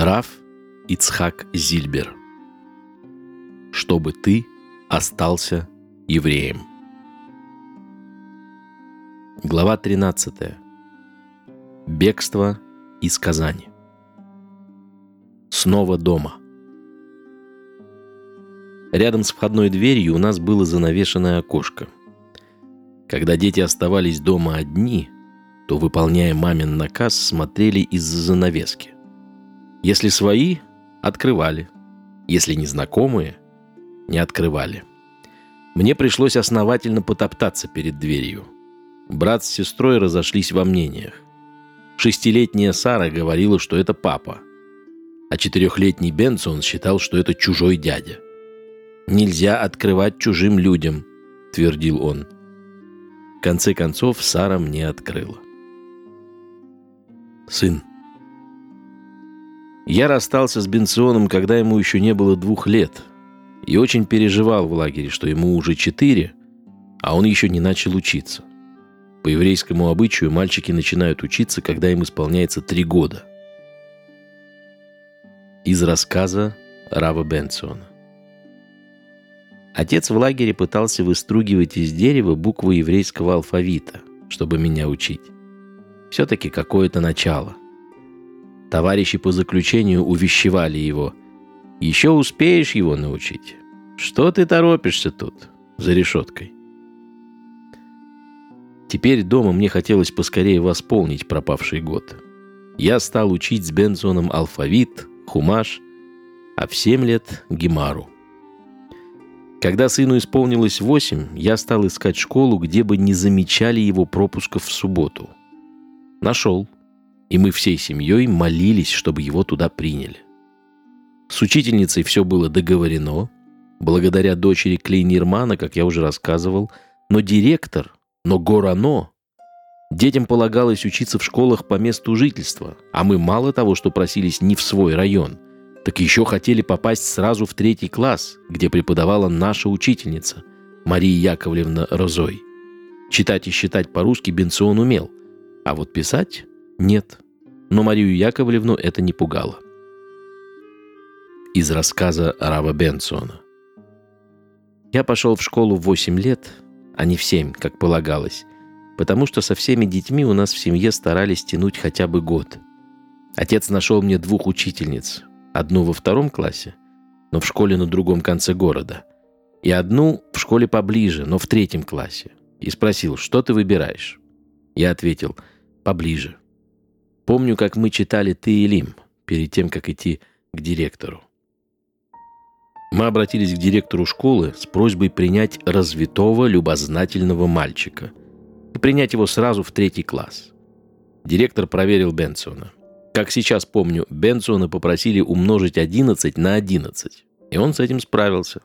Раф Ицхак Зильбер. Чтобы ты остался евреем. Глава 13. Бегство из Казани. Снова дома. Рядом с входной дверью у нас было занавешенное окошко. Когда дети оставались дома одни, то, выполняя мамин наказ, смотрели из-за занавески. Если свои – открывали. Если незнакомые – не открывали. Мне пришлось основательно потоптаться перед дверью. Брат с сестрой разошлись во мнениях. Шестилетняя Сара говорила, что это папа, а четырехлетний Бенсон считал, что это чужой дядя – «Нельзя открывать чужим людям», — твердил он. В конце концов, Сара мне открыла. Сын. Я расстался с Бенционом, когда ему еще не было двух лет, и очень переживал в лагере, что ему уже четыре, а он еще не начал учиться. По еврейскому обычаю мальчики начинают учиться, когда им исполняется три года. Из рассказа Рава Бенсона. Отец в лагере пытался выстругивать из дерева буквы еврейского алфавита, чтобы меня учить. Все-таки какое-то начало. Товарищи по заключению увещевали его. «Еще успеешь его научить? Что ты торопишься тут, за решеткой?» Теперь дома мне хотелось поскорее восполнить пропавший год. Я стал учить с Бензоном алфавит, хумаш, а в семь лет — гемару — когда сыну исполнилось восемь, я стал искать школу, где бы не замечали его пропусков в субботу. Нашел. И мы всей семьей молились, чтобы его туда приняли. С учительницей все было договорено, благодаря дочери Клейнирмана, как я уже рассказывал, но директор, но Горано, детям полагалось учиться в школах по месту жительства, а мы мало того, что просились не в свой район – так еще хотели попасть сразу в третий класс, где преподавала наша учительница, Мария Яковлевна Розой. Читать и считать по-русски Бенцион умел, а вот писать – нет. Но Марию Яковлевну это не пугало. Из рассказа Рава Бенциона. Я пошел в школу в 8 лет, а не в 7, как полагалось, потому что со всеми детьми у нас в семье старались тянуть хотя бы год. Отец нашел мне двух учительниц, одну во втором классе, но в школе на другом конце города, и одну в школе поближе, но в третьем классе, и спросил, что ты выбираешь? Я ответил, поближе. Помню, как мы читали «Ты и Лим» перед тем, как идти к директору. Мы обратились к директору школы с просьбой принять развитого, любознательного мальчика и принять его сразу в третий класс. Директор проверил Бенсона. Как сейчас помню, Бенсона попросили умножить 11 на 11, и он с этим справился.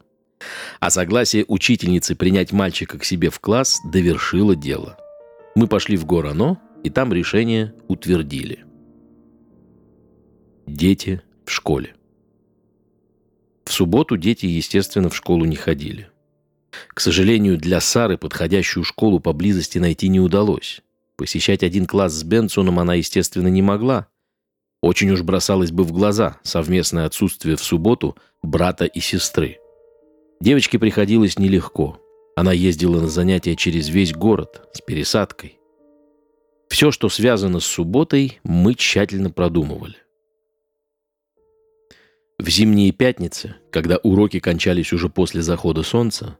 А согласие учительницы принять мальчика к себе в класс довершило дело. Мы пошли в Горано, и там решение утвердили. Дети в школе. В субботу дети, естественно, в школу не ходили. К сожалению, для Сары подходящую школу поблизости найти не удалось. Посещать один класс с Бенсоном она, естественно, не могла, очень уж бросалось бы в глаза совместное отсутствие в субботу брата и сестры. Девочке приходилось нелегко. Она ездила на занятия через весь город с пересадкой. Все, что связано с субботой, мы тщательно продумывали. В зимние пятницы, когда уроки кончались уже после захода солнца,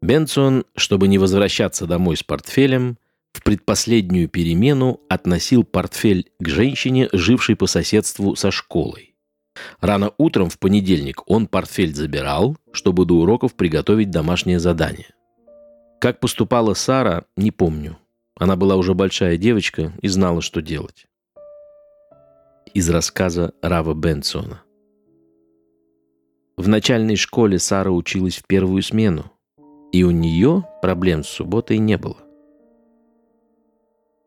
Бенсон, чтобы не возвращаться домой с портфелем, в предпоследнюю перемену относил портфель к женщине, жившей по соседству со школой. Рано утром в понедельник он портфель забирал, чтобы до уроков приготовить домашнее задание. Как поступала Сара, не помню. Она была уже большая девочка и знала, что делать. Из рассказа Рава Бенсона. В начальной школе Сара училась в первую смену, и у нее проблем с субботой не было.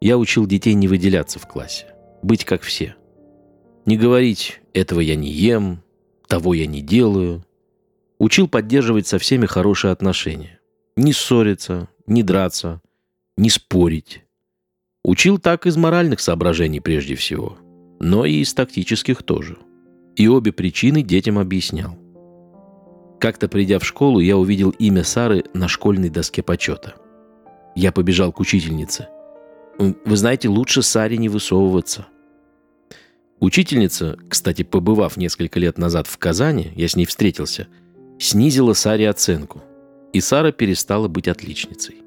Я учил детей не выделяться в классе, быть как все. Не говорить «этого я не ем», «того я не делаю». Учил поддерживать со всеми хорошие отношения. Не ссориться, не драться, не спорить. Учил так из моральных соображений прежде всего, но и из тактических тоже. И обе причины детям объяснял. Как-то придя в школу, я увидел имя Сары на школьной доске почета. Я побежал к учительнице. «Вы знаете, лучше Саре не высовываться». Учительница, кстати, побывав несколько лет назад в Казани, я с ней встретился, снизила Саре оценку, и Сара перестала быть отличницей.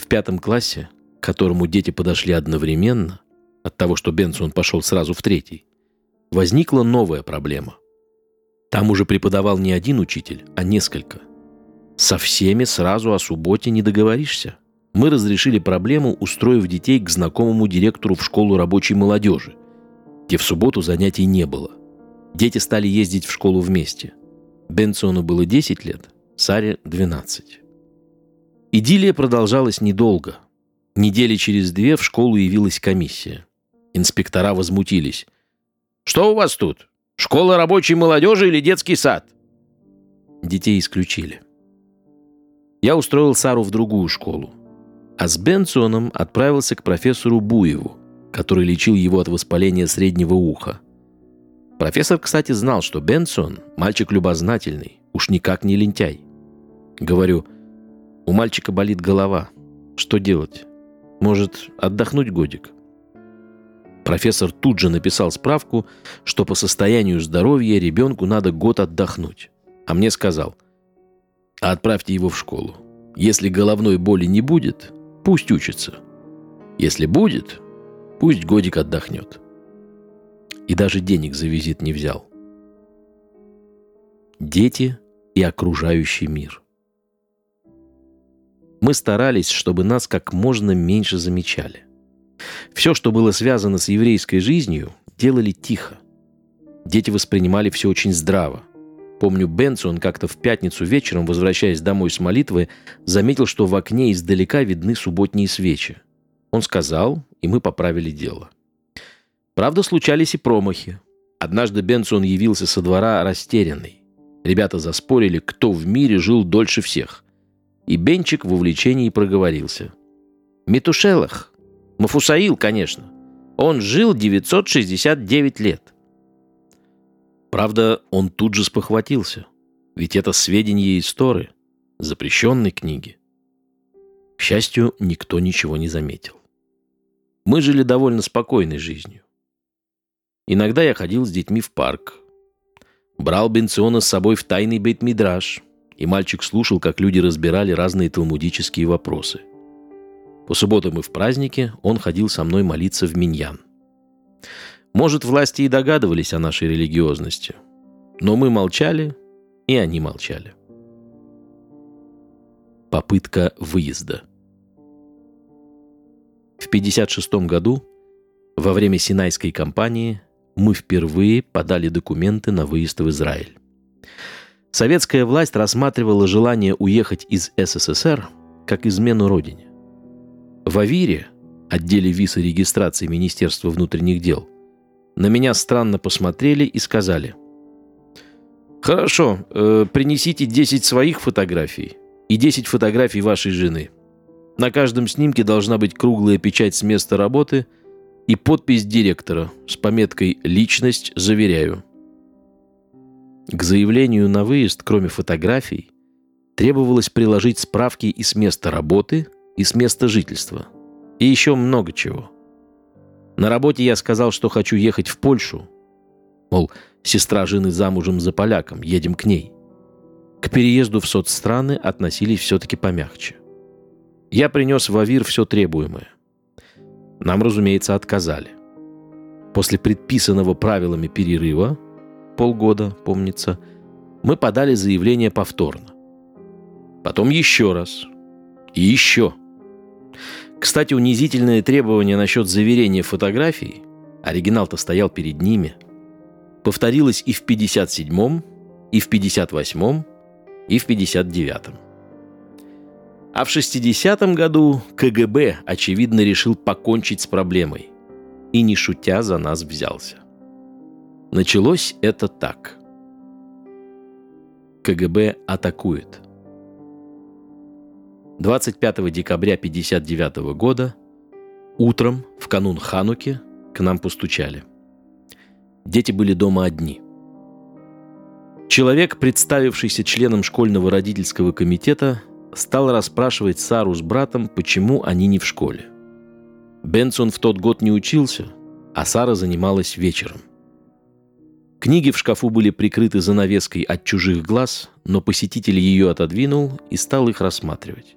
В пятом классе, к которому дети подошли одновременно, от того, что Бенсон пошел сразу в третий, возникла новая проблема. Там уже преподавал не один учитель, а несколько. Со всеми сразу о субботе не договоришься. Мы разрешили проблему, устроив детей к знакомому директору в школу рабочей молодежи, где в субботу занятий не было. Дети стали ездить в школу вместе. Бенсону было 10 лет, Саре – 12. Идиллия продолжалась недолго. Недели через две в школу явилась комиссия. Инспектора возмутились. «Что у вас тут? Школа рабочей молодежи или детский сад?» Детей исключили. Я устроил Сару в другую школу. А с Бенсоном отправился к профессору Буеву, который лечил его от воспаления среднего уха. Профессор, кстати, знал, что Бенсон – мальчик любознательный, уж никак не лентяй. Говорю, у мальчика болит голова. Что делать? Может, отдохнуть годик? Профессор тут же написал справку, что по состоянию здоровья ребенку надо год отдохнуть. А мне сказал, отправьте его в школу. Если головной боли не будет, пусть учится. Если будет, пусть годик отдохнет. И даже денег за визит не взял. Дети и окружающий мир. Мы старались, чтобы нас как можно меньше замечали. Все, что было связано с еврейской жизнью, делали тихо. Дети воспринимали все очень здраво. Помню, Бенсон как-то в пятницу вечером, возвращаясь домой с молитвы, заметил, что в окне издалека видны субботние свечи. Он сказал, и мы поправили дело. Правда, случались и промахи. Однажды Бенсон явился со двора растерянный. Ребята заспорили, кто в мире жил дольше всех. И Бенчик в увлечении проговорился. «Метушелах, Мафусаил, конечно. Он жил 969 лет. Правда, он тут же спохватился. Ведь это сведения из Торы, запрещенной книги. К счастью, никто ничего не заметил. Мы жили довольно спокойной жизнью. Иногда я ходил с детьми в парк. Брал Бенциона с собой в тайный бейт-мидраж, и мальчик слушал, как люди разбирали разные талмудические вопросы. По субботам и в праздники он ходил со мной молиться в Миньян. Может, власти и догадывались о нашей религиозности, но мы молчали, и они молчали. Попытка выезда. В 1956 году, во время Синайской кампании, мы впервые подали документы на выезд в Израиль. Советская власть рассматривала желание уехать из СССР как измену родине. В Авире, отделе виз и регистрации Министерства внутренних дел, на меня странно посмотрели и сказали, «Хорошо, э, принесите 10 своих фотографий и 10 фотографий вашей жены. На каждом снимке должна быть круглая печать с места работы и подпись директора с пометкой «Личность заверяю». К заявлению на выезд, кроме фотографий, требовалось приложить справки и с места работы – и с места жительства. И еще много чего. На работе я сказал, что хочу ехать в Польшу. Мол, сестра жены замужем за поляком, едем к ней. К переезду в соцстраны относились все-таки помягче. Я принес в Авир все требуемое. Нам, разумеется, отказали. После предписанного правилами перерыва, полгода, помнится, мы подали заявление повторно. Потом еще раз. И еще. Кстати, унизительные требования насчет заверения фотографий, оригинал-то стоял перед ними, повторилось и в 57-м, и в 58-м, и в 59-м. А в 60-м году КГБ, очевидно, решил покончить с проблемой и, не шутя, за нас взялся. Началось это так. КГБ атакует – 25 декабря 1959 года утром, в канун Хануки, к нам постучали. Дети были дома одни. Человек, представившийся членом школьного родительского комитета, стал расспрашивать Сару с братом, почему они не в школе. Бенсон в тот год не учился, а Сара занималась вечером. Книги в шкафу были прикрыты занавеской от чужих глаз, но посетитель ее отодвинул и стал их рассматривать.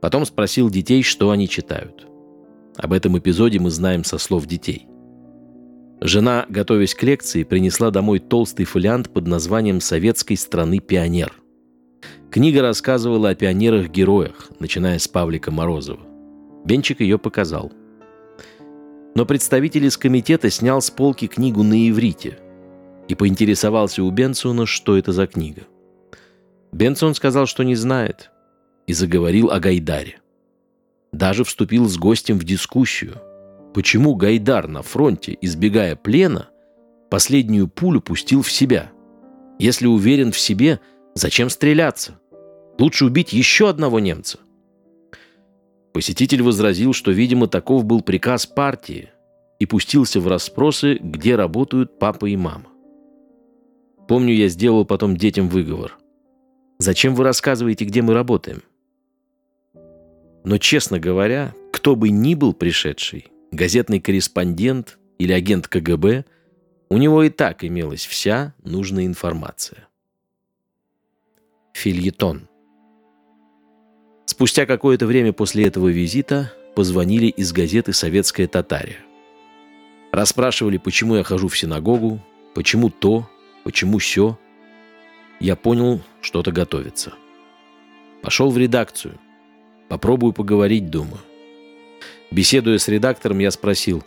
Потом спросил детей, что они читают. Об этом эпизоде мы знаем со слов детей. Жена, готовясь к лекции, принесла домой толстый фолиант под названием «Советской страны пионер». Книга рассказывала о пионерах-героях, начиная с Павлика Морозова. Бенчик ее показал. Но представитель из комитета снял с полки книгу на иврите и поинтересовался у Бенсона, что это за книга. Бенсон сказал, что не знает, и заговорил о Гайдаре. Даже вступил с гостем в дискуссию, почему Гайдар на фронте, избегая плена, последнюю пулю пустил в себя. Если уверен в себе, зачем стреляться? Лучше убить еще одного немца. Посетитель возразил, что, видимо, таков был приказ партии, и пустился в расспросы, где работают папа и мама. Помню, я сделал потом детям выговор. Зачем вы рассказываете, где мы работаем? Но, честно говоря, кто бы ни был пришедший, газетный корреспондент или агент КГБ, у него и так имелась вся нужная информация. Фильетон. Спустя какое-то время после этого визита позвонили из газеты «Советская Татария». Расспрашивали, почему я хожу в синагогу, почему то, почему все. Я понял, что-то готовится. Пошел в редакцию. Попробую поговорить, думаю. Беседуя с редактором, я спросил,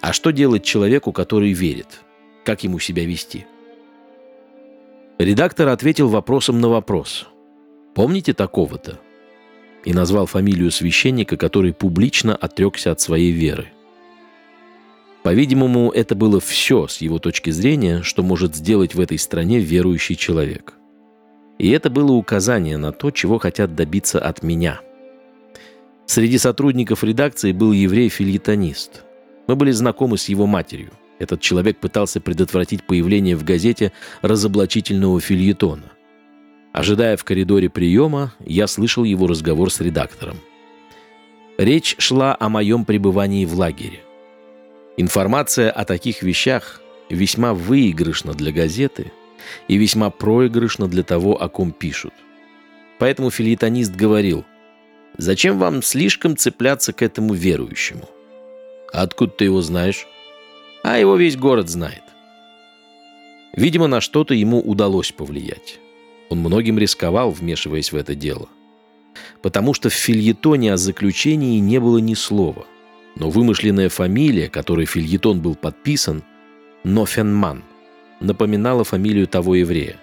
а что делать человеку, который верит? Как ему себя вести? Редактор ответил вопросом на вопрос. «Помните такого-то?» И назвал фамилию священника, который публично отрекся от своей веры – по-видимому, это было все с его точки зрения, что может сделать в этой стране верующий человек. И это было указание на то, чего хотят добиться от меня. Среди сотрудников редакции был еврей-фильетонист. Мы были знакомы с его матерью. Этот человек пытался предотвратить появление в газете разоблачительного фильетона. Ожидая в коридоре приема, я слышал его разговор с редактором. Речь шла о моем пребывании в лагере – Информация о таких вещах весьма выигрышна для газеты и весьма проигрышна для того, о ком пишут. Поэтому филитонист говорил, «Зачем вам слишком цепляться к этому верующему?» «А откуда ты его знаешь?» «А его весь город знает». Видимо, на что-то ему удалось повлиять. Он многим рисковал, вмешиваясь в это дело. Потому что в фильетоне о заключении не было ни слова. Но вымышленная фамилия, которой фильетон был подписан, Нофенман, напоминала фамилию того еврея.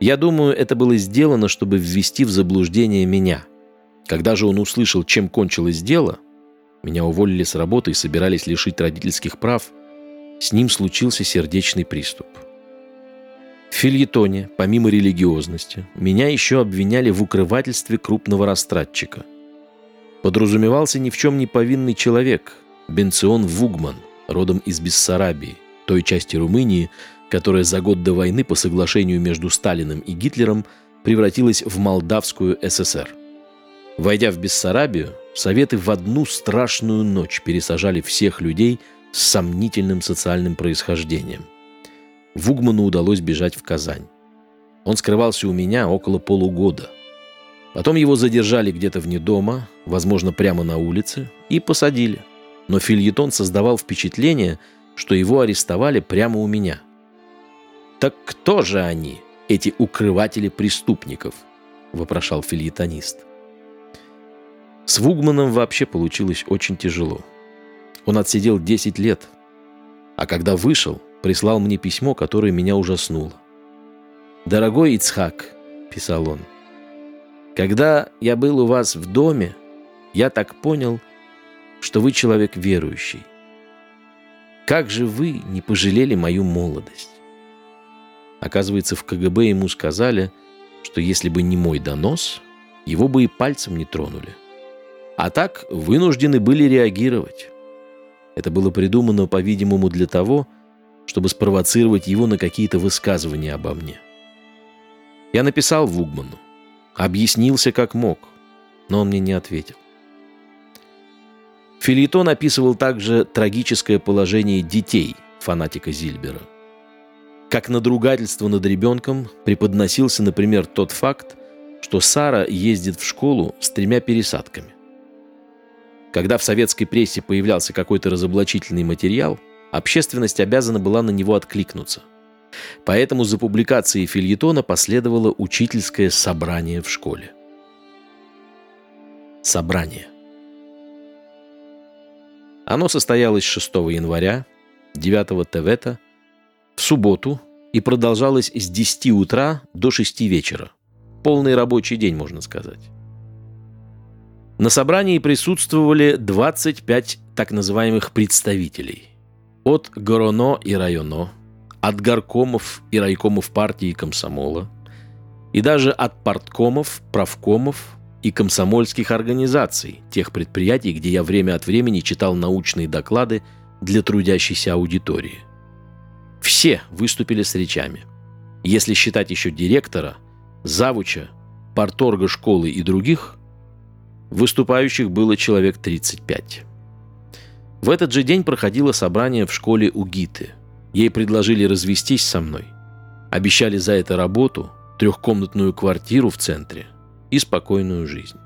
Я думаю, это было сделано, чтобы ввести в заблуждение меня. Когда же он услышал, чем кончилось дело, меня уволили с работы и собирались лишить родительских прав, с ним случился сердечный приступ. В фильетоне, помимо религиозности, меня еще обвиняли в укрывательстве крупного растратчика – подразумевался ни в чем не повинный человек, Бенцион Вугман, родом из Бессарабии, той части Румынии, которая за год до войны по соглашению между Сталиным и Гитлером превратилась в Молдавскую ССР. Войдя в Бессарабию, Советы в одну страшную ночь пересажали всех людей с сомнительным социальным происхождением. Вугману удалось бежать в Казань. Он скрывался у меня около полугода – Потом его задержали где-то вне дома, возможно, прямо на улице, и посадили. Но фильетон создавал впечатление, что его арестовали прямо у меня. «Так кто же они, эти укрыватели преступников?» – вопрошал фильетонист. С Вугманом вообще получилось очень тяжело. Он отсидел 10 лет, а когда вышел, прислал мне письмо, которое меня ужаснуло. «Дорогой Ицхак», – писал он, – когда я был у вас в доме, я так понял, что вы человек верующий. Как же вы не пожалели мою молодость? Оказывается, в КГБ ему сказали, что если бы не мой донос, его бы и пальцем не тронули. А так вынуждены были реагировать. Это было придумано, по-видимому, для того, чтобы спровоцировать его на какие-то высказывания обо мне. Я написал Вугману, объяснился как мог, но он мне не ответил. Филитон описывал также трагическое положение детей фанатика Зильбера. Как надругательство над ребенком преподносился, например, тот факт, что Сара ездит в школу с тремя пересадками. Когда в советской прессе появлялся какой-то разоблачительный материал, общественность обязана была на него откликнуться. Поэтому за публикацией фильетона последовало учительское собрание в школе. Собрание. Оно состоялось 6 января, 9 Тевета, в субботу и продолжалось с 10 утра до 6 вечера. Полный рабочий день, можно сказать. На собрании присутствовали 25 так называемых представителей. От Гороно и Районо, от горкомов и райкомов партии и комсомола, и даже от парткомов, правкомов и комсомольских организаций, тех предприятий, где я время от времени читал научные доклады для трудящейся аудитории. Все выступили с речами. Если считать еще директора, завуча, парторга школы и других, выступающих было человек 35. В этот же день проходило собрание в школе у Гиты. Ей предложили развестись со мной. Обещали за это работу, трехкомнатную квартиру в центре и спокойную жизнь.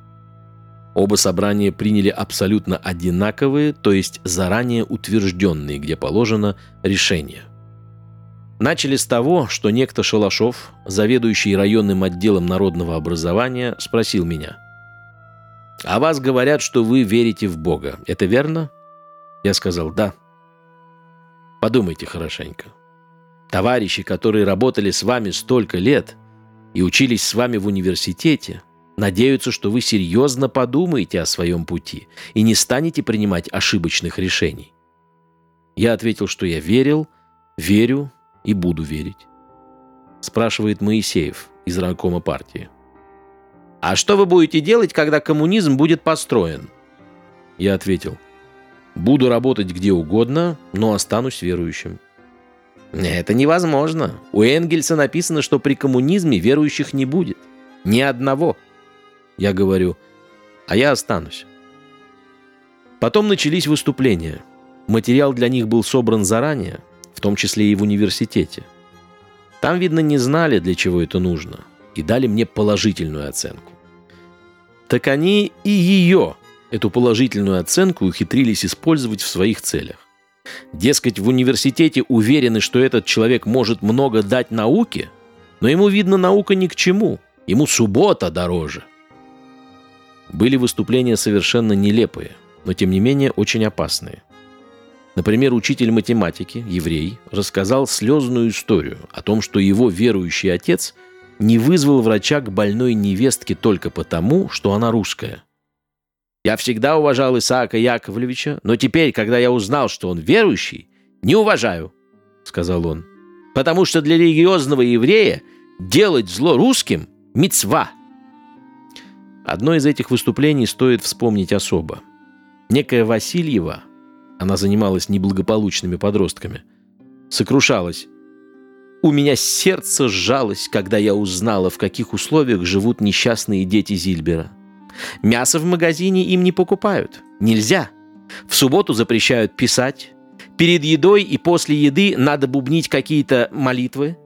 Оба собрания приняли абсолютно одинаковые, то есть заранее утвержденные, где положено, решения. Начали с того, что некто Шалашов, заведующий районным отделом народного образования, спросил меня. «А вас говорят, что вы верите в Бога. Это верно?» Я сказал «да». Подумайте хорошенько. Товарищи, которые работали с вами столько лет и учились с вами в университете, надеются, что вы серьезно подумаете о своем пути и не станете принимать ошибочных решений. Я ответил, что я верил, верю и буду верить. Спрашивает Моисеев из райкома партии. А что вы будете делать, когда коммунизм будет построен? Я ответил. Буду работать где угодно, но останусь верующим. Это невозможно. У Энгельса написано, что при коммунизме верующих не будет. Ни одного. Я говорю, а я останусь. Потом начались выступления. Материал для них был собран заранее, в том числе и в университете. Там, видно, не знали, для чего это нужно, и дали мне положительную оценку. Так они и ее, эту положительную оценку, ухитрились использовать в своих целях. Дескать, в университете уверены, что этот человек может много дать науке, но ему, видно, наука ни к чему, ему суббота дороже – были выступления совершенно нелепые, но тем не менее очень опасные. Например, учитель математики, еврей, рассказал слезную историю о том, что его верующий отец не вызвал врача к больной невестке только потому, что она русская. «Я всегда уважал Исаака Яковлевича, но теперь, когда я узнал, что он верующий, не уважаю», — сказал он. «Потому что для религиозного еврея делать зло русским — мецва. Одно из этих выступлений стоит вспомнить особо. Некая Васильева, она занималась неблагополучными подростками, сокрушалась. «У меня сердце сжалось, когда я узнала, в каких условиях живут несчастные дети Зильбера. Мясо в магазине им не покупают. Нельзя. В субботу запрещают писать. Перед едой и после еды надо бубнить какие-то молитвы.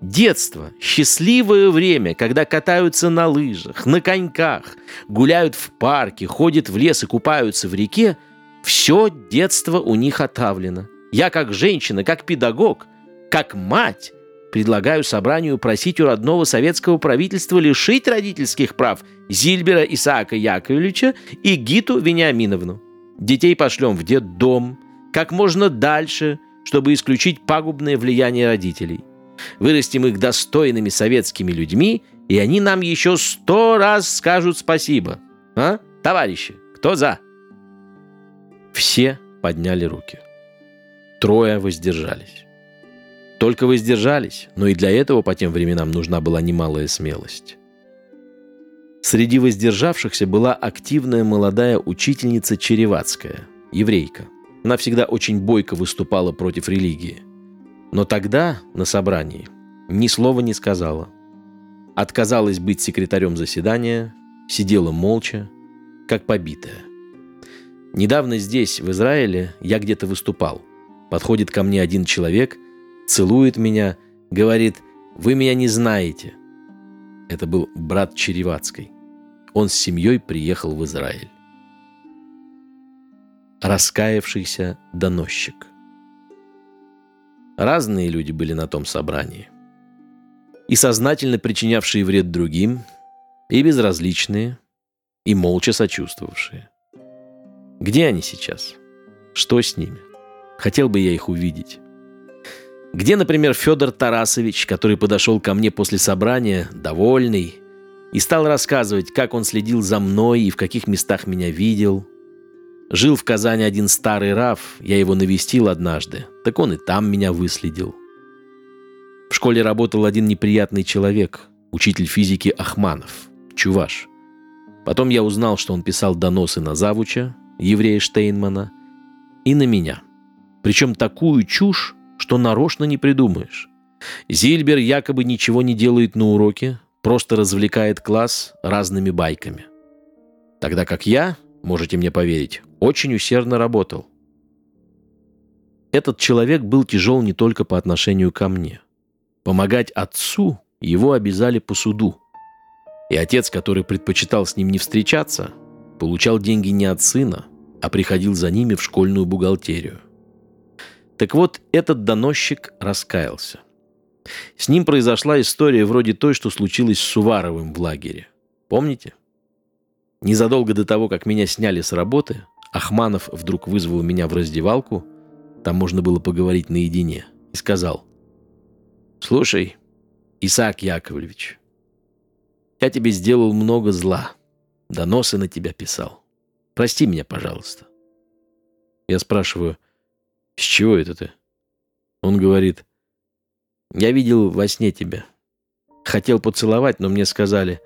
Детство, счастливое время, когда катаются на лыжах, на коньках, гуляют в парке, ходят в лес и купаются в реке, все детство у них отавлено. Я как женщина, как педагог, как мать предлагаю собранию просить у родного советского правительства лишить родительских прав Зильбера Исаака Яковлевича и Гиту Вениаминовну. Детей пошлем в детдом, как можно дальше, чтобы исключить пагубное влияние родителей вырастим их достойными советскими людьми, и они нам еще сто раз скажут спасибо. А, товарищи, кто за?» Все подняли руки. Трое воздержались. Только воздержались, но и для этого по тем временам нужна была немалая смелость. Среди воздержавшихся была активная молодая учительница Черевацкая, еврейка. Она всегда очень бойко выступала против религии – Но тогда, на собрании, ни слова не сказала. Отказалась быть секретарем заседания, сидела молча, как побитая. Недавно здесь, в Израиле, я где-то выступал. Подходит ко мне один человек, целует меня, говорит, «Вы меня не знаете». Это был брат Черевацкой. Он с семьей приехал в Израиль. Раскаявшийся доносчик. Разные люди были на том собрании. И сознательно причинявшие вред другим, и безразличные, и молча сочувствовавшие. Где они сейчас? Что с ними? Хотел бы я их увидеть. Где, например, Федор Тарасович, который подошел ко мне после собрания, довольный, и стал рассказывать, как он следил за мной и в каких местах меня видел. Жил в Казани один старый Раф, я его навестил однажды, так он и там меня выследил. В школе работал один неприятный человек, учитель физики Ахманов, чуваш. Потом я узнал, что он писал доносы на завуча, еврея Штейнмана, и на меня. Причем такую чушь, что нарочно не придумаешь. Зильбер якобы ничего не делает на уроке, просто развлекает класс разными байками. Тогда как я, можете мне поверить, очень усердно работал. Этот человек был тяжел не только по отношению ко мне. Помогать отцу его обязали по суду. И отец, который предпочитал с ним не встречаться, получал деньги не от сына, а приходил за ними в школьную бухгалтерию – так вот, этот доносчик раскаялся. С ним произошла история вроде той, что случилось с Суваровым в лагере. Помните? Незадолго до того, как меня сняли с работы, Ахманов вдруг вызвал меня в раздевалку, там можно было поговорить наедине, и сказал, «Слушай, Исаак Яковлевич, я тебе сделал много зла, доносы на тебя писал. Прости меня, пожалуйста». Я спрашиваю, «С чего это ты?» Он говорит, «Я видел во сне тебя. Хотел поцеловать, но мне сказали,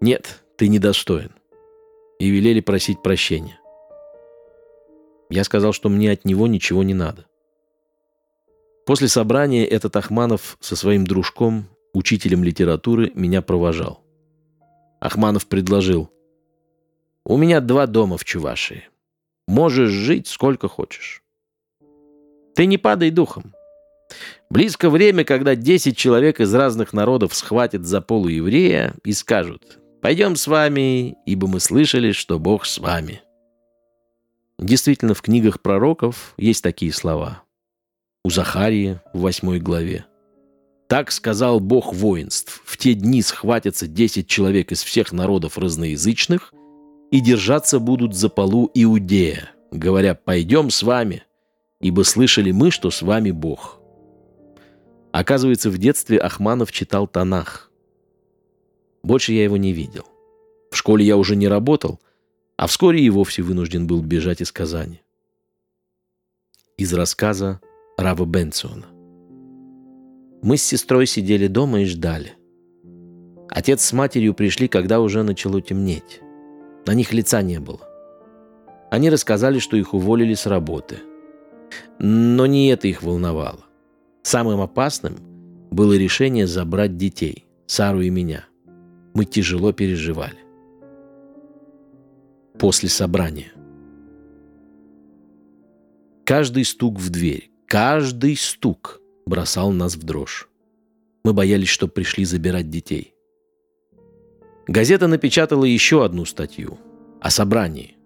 нет, ты недостоин. И велели просить прощения. Я сказал, что мне от него ничего не надо. После собрания этот Ахманов со своим дружком, учителем литературы, меня провожал. Ахманов предложил, «У меня два дома в Чувашии. Можешь жить сколько хочешь. Ты не падай духом. Близко время, когда 10 человек из разных народов схватят за полуеврея и скажут «Пойдем с вами, ибо мы слышали, что Бог с вами». Действительно, в книгах пророков есть такие слова. У Захарии в восьмой главе. «Так сказал Бог воинств. В те дни схватятся десять человек из всех народов разноязычных и держаться будут за полу Иудея, говоря, пойдем с вами, ибо слышали мы, что с вами Бог». Оказывается, в детстве Ахманов читал Танах. Больше я его не видел. В школе я уже не работал, а вскоре и вовсе вынужден был бежать из Казани. Из рассказа Рава Бенциона. Мы с сестрой сидели дома и ждали. Отец с матерью пришли, когда уже начало темнеть. На них лица не было. Они рассказали, что их уволили с работы – но не это их волновало. Самым опасным было решение забрать детей, Сару и меня. Мы тяжело переживали. После собрания. Каждый стук в дверь, каждый стук бросал нас в дрожь. Мы боялись, что пришли забирать детей. Газета напечатала еще одну статью о собрании.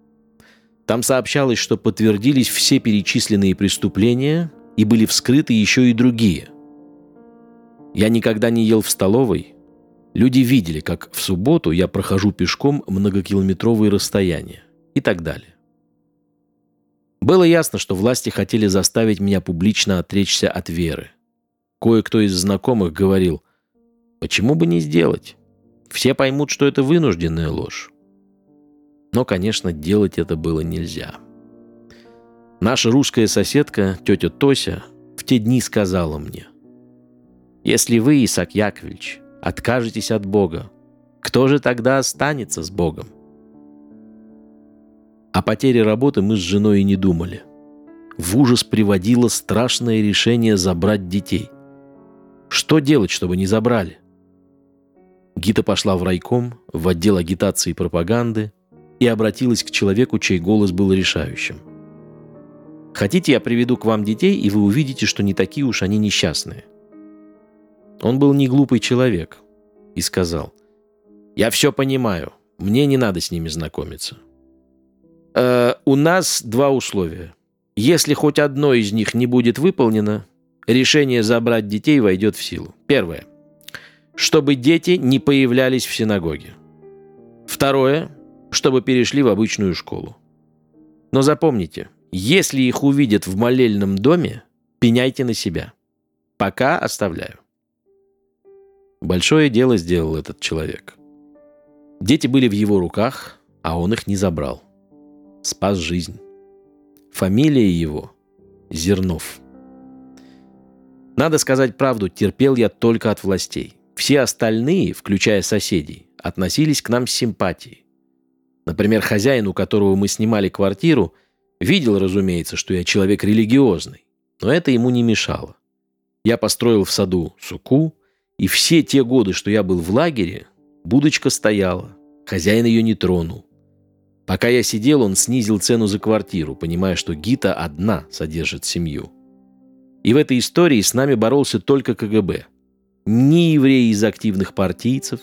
Там сообщалось, что подтвердились все перечисленные преступления и были вскрыты еще и другие. Я никогда не ел в столовой. Люди видели, как в субботу я прохожу пешком многокилометровые расстояния и так далее. Было ясно, что власти хотели заставить меня публично отречься от веры. Кое-кто из знакомых говорил, почему бы не сделать? Все поймут, что это вынужденная ложь. Но, конечно, делать это было нельзя. Наша русская соседка, тетя Тося, в те дни сказала мне, «Если вы, Исаак Яковлевич, откажетесь от Бога, кто же тогда останется с Богом?» О потере работы мы с женой и не думали. в ужас приводило страшное решение забрать детей. Что делать, чтобы не забрали? Гита пошла в райком, в отдел агитации и пропаганды и обратилась к человеку, чей голос был решающим. «Хотите, я приведу к вам детей, и вы увидите, что не такие уж они несчастные». Он был не глупый человек и сказал, «Я все понимаю, мне не надо с ними знакомиться. Э, у нас два условия. Если хоть одно из них не будет выполнено, решение забрать детей войдет в силу. Первое – чтобы дети не появлялись в синагоге. Второе, чтобы перешли в обычную школу. Но запомните, если их увидят в молельном доме, пеняйте на себя. Пока оставляю. Большое дело сделал этот человек. Дети были в его руках, а он их не забрал. Спас жизнь. Фамилия его – Зернов. Надо сказать правду, терпел я только от властей. Все остальные, включая соседей, относились к нам с симпатией. Например, хозяин, у которого мы снимали квартиру, видел, разумеется, что я человек религиозный, но это ему не мешало. Я построил в саду суку, и все те годы, что я был в лагере, будочка стояла, хозяин ее не тронул. Пока я сидел, он снизил цену за квартиру, понимая, что Гита одна содержит семью. И в этой истории с нами боролся только КГБ – ни евреи из активных партийцев,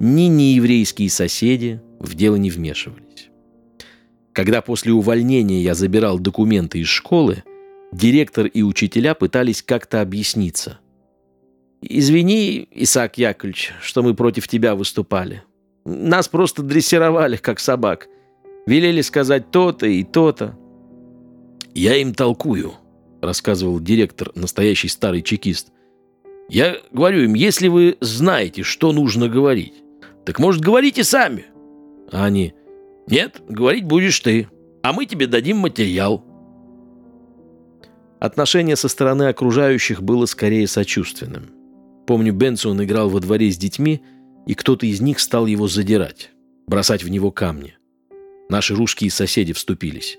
ни нееврейские соседи в дело не вмешивались. Когда после увольнения я забирал документы из школы, директор и учителя пытались как-то объясниться. «Извини, Исаак Яковлевич, что мы против тебя выступали. Нас просто дрессировали, как собак. Велели сказать то-то и то-то». «Я им толкую», — рассказывал директор, настоящий старый чекист. Я говорю им, если вы знаете, что нужно говорить, так, может, говорите сами. А они, нет, говорить будешь ты, а мы тебе дадим материал. Отношение со стороны окружающих было скорее сочувственным. Помню, Бенсон играл во дворе с детьми, и кто-то из них стал его задирать, бросать в него камни. Наши русские соседи вступились.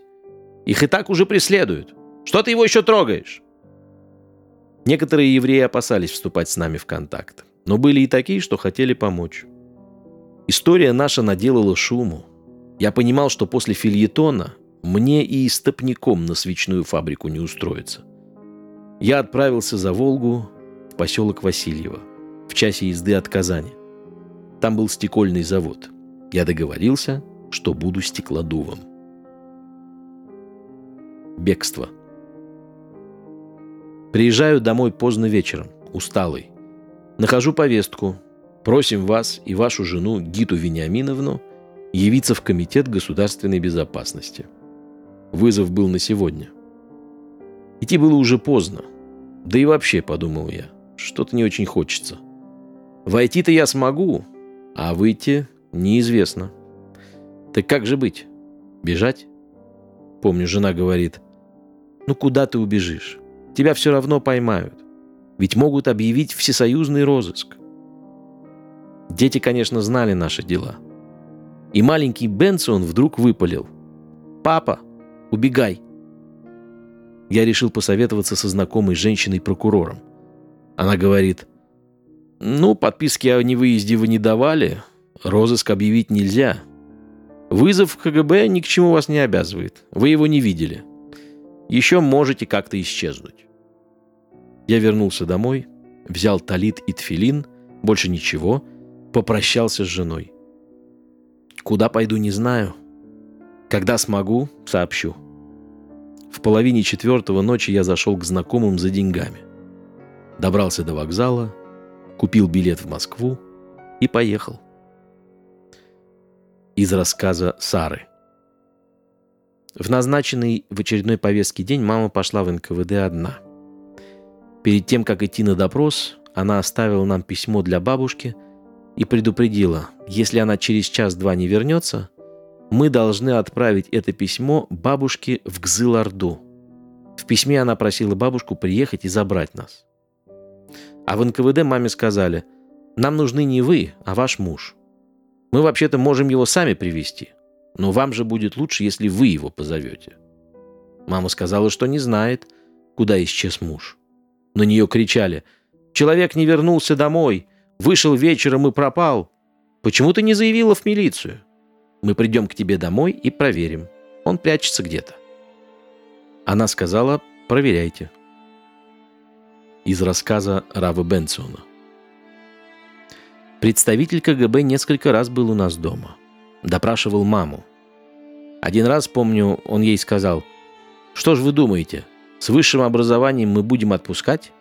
Их и так уже преследуют. Что ты его еще трогаешь? Некоторые евреи опасались вступать с нами в контакт, но были и такие, что хотели помочь. История наша наделала шуму. Я понимал, что после фильетона мне и стопником на свечную фабрику не устроиться. Я отправился за Волгу в поселок Васильево, в часе езды от Казани. Там был стекольный завод. Я договорился, что буду стеклодувом. Бегство – Приезжаю домой поздно вечером, усталый. Нахожу повестку. Просим вас и вашу жену Гиту Вениаминовну явиться в Комитет государственной безопасности. Вызов был на сегодня. Идти было уже поздно. Да и вообще, подумал я, что-то не очень хочется. Войти-то я смогу, а выйти неизвестно. Так как же быть? Бежать? Помню, жена говорит, ну куда ты убежишь? тебя все равно поймают. Ведь могут объявить всесоюзный розыск. Дети, конечно, знали наши дела. И маленький Бенсон вдруг выпалил. «Папа, убегай!» Я решил посоветоваться со знакомой женщиной-прокурором. Она говорит, «Ну, подписки о невыезде вы не давали, розыск объявить нельзя. Вызов в КГБ ни к чему вас не обязывает, вы его не видели. Еще можете как-то исчезнуть». Я вернулся домой, взял талит и тфилин, больше ничего, попрощался с женой. Куда пойду, не знаю. Когда смогу, сообщу. В половине четвертого ночи я зашел к знакомым за деньгами. Добрался до вокзала, купил билет в Москву и поехал. Из рассказа Сары. В назначенный в очередной повестке день мама пошла в НКВД одна – Перед тем, как идти на допрос, она оставила нам письмо для бабушки и предупредила, если она через час-два не вернется, мы должны отправить это письмо бабушке в Гзыл-Орду. В письме она просила бабушку приехать и забрать нас. А в НКВД маме сказали, нам нужны не вы, а ваш муж. Мы вообще-то можем его сами привести, но вам же будет лучше, если вы его позовете. Мама сказала, что не знает, куда исчез муж. На нее кричали «Человек не вернулся домой! Вышел вечером и пропал! Почему ты не заявила в милицию? Мы придем к тебе домой и проверим. Он прячется где-то». Она сказала «Проверяйте». Из рассказа Равы Бенсона. Представитель КГБ несколько раз был у нас дома. Допрашивал маму. Один раз, помню, он ей сказал, «Что ж вы думаете, с высшим образованием мы будем отпускать?»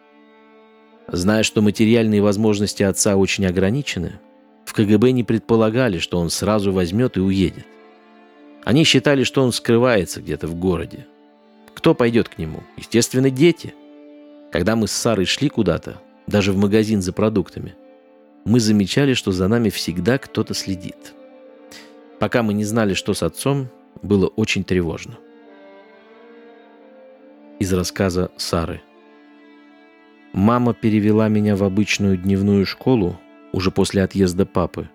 Зная, что материальные возможности отца очень ограничены, в КГБ не предполагали, что он сразу возьмет и уедет. Они считали, что он скрывается где-то в городе. Кто пойдет к нему? Естественно, дети. Когда мы с Сарой шли куда-то, даже в магазин за продуктами, мы замечали, что за нами всегда кто-то следит. Пока мы не знали, что с отцом, было очень тревожно. Из рассказа Сары. Мама перевела меня в обычную дневную школу уже после отъезда папы.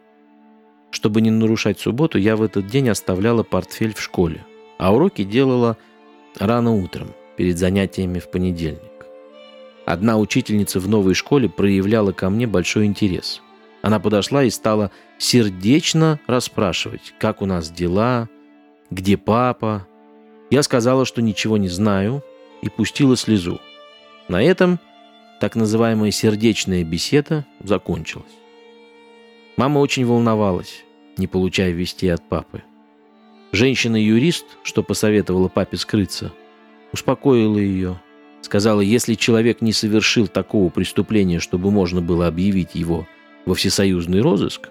Чтобы не нарушать субботу, я в этот день оставляла портфель в школе, а уроки делала рано утром, перед занятиями в понедельник. Одна учительница в новой школе проявляла ко мне большой интерес. Она подошла и стала сердечно расспрашивать, как у нас дела, где папа. Я сказала, что ничего не знаю, и пустила слезу. На этом так называемая сердечная беседа закончилась. Мама очень волновалась, не получая вести от папы. Женщина-юрист, что посоветовала папе скрыться, успокоила ее. Сказала, если человек не совершил такого преступления, чтобы можно было объявить его во всесоюзный розыск,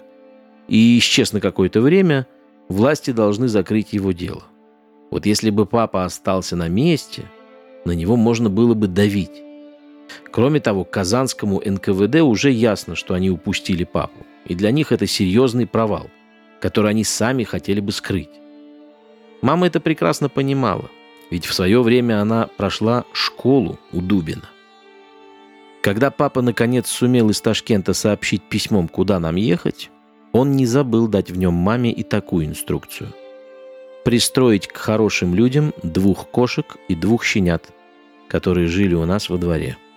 и исчез на какое-то время – власти должны закрыть его дело. Вот если бы папа остался на месте, на него можно было бы давить. Кроме того, казанскому НКВД уже ясно, что они упустили папу, и для них это серьезный провал, который они сами хотели бы скрыть. Мама это прекрасно понимала, ведь в свое время она прошла школу у Дубина. Когда папа наконец сумел из Ташкента сообщить письмом, куда нам ехать, он не забыл дать в нем маме и такую инструкцию. Пристроить к хорошим людям двух кошек и двух щенят, которые жили у нас во дворе –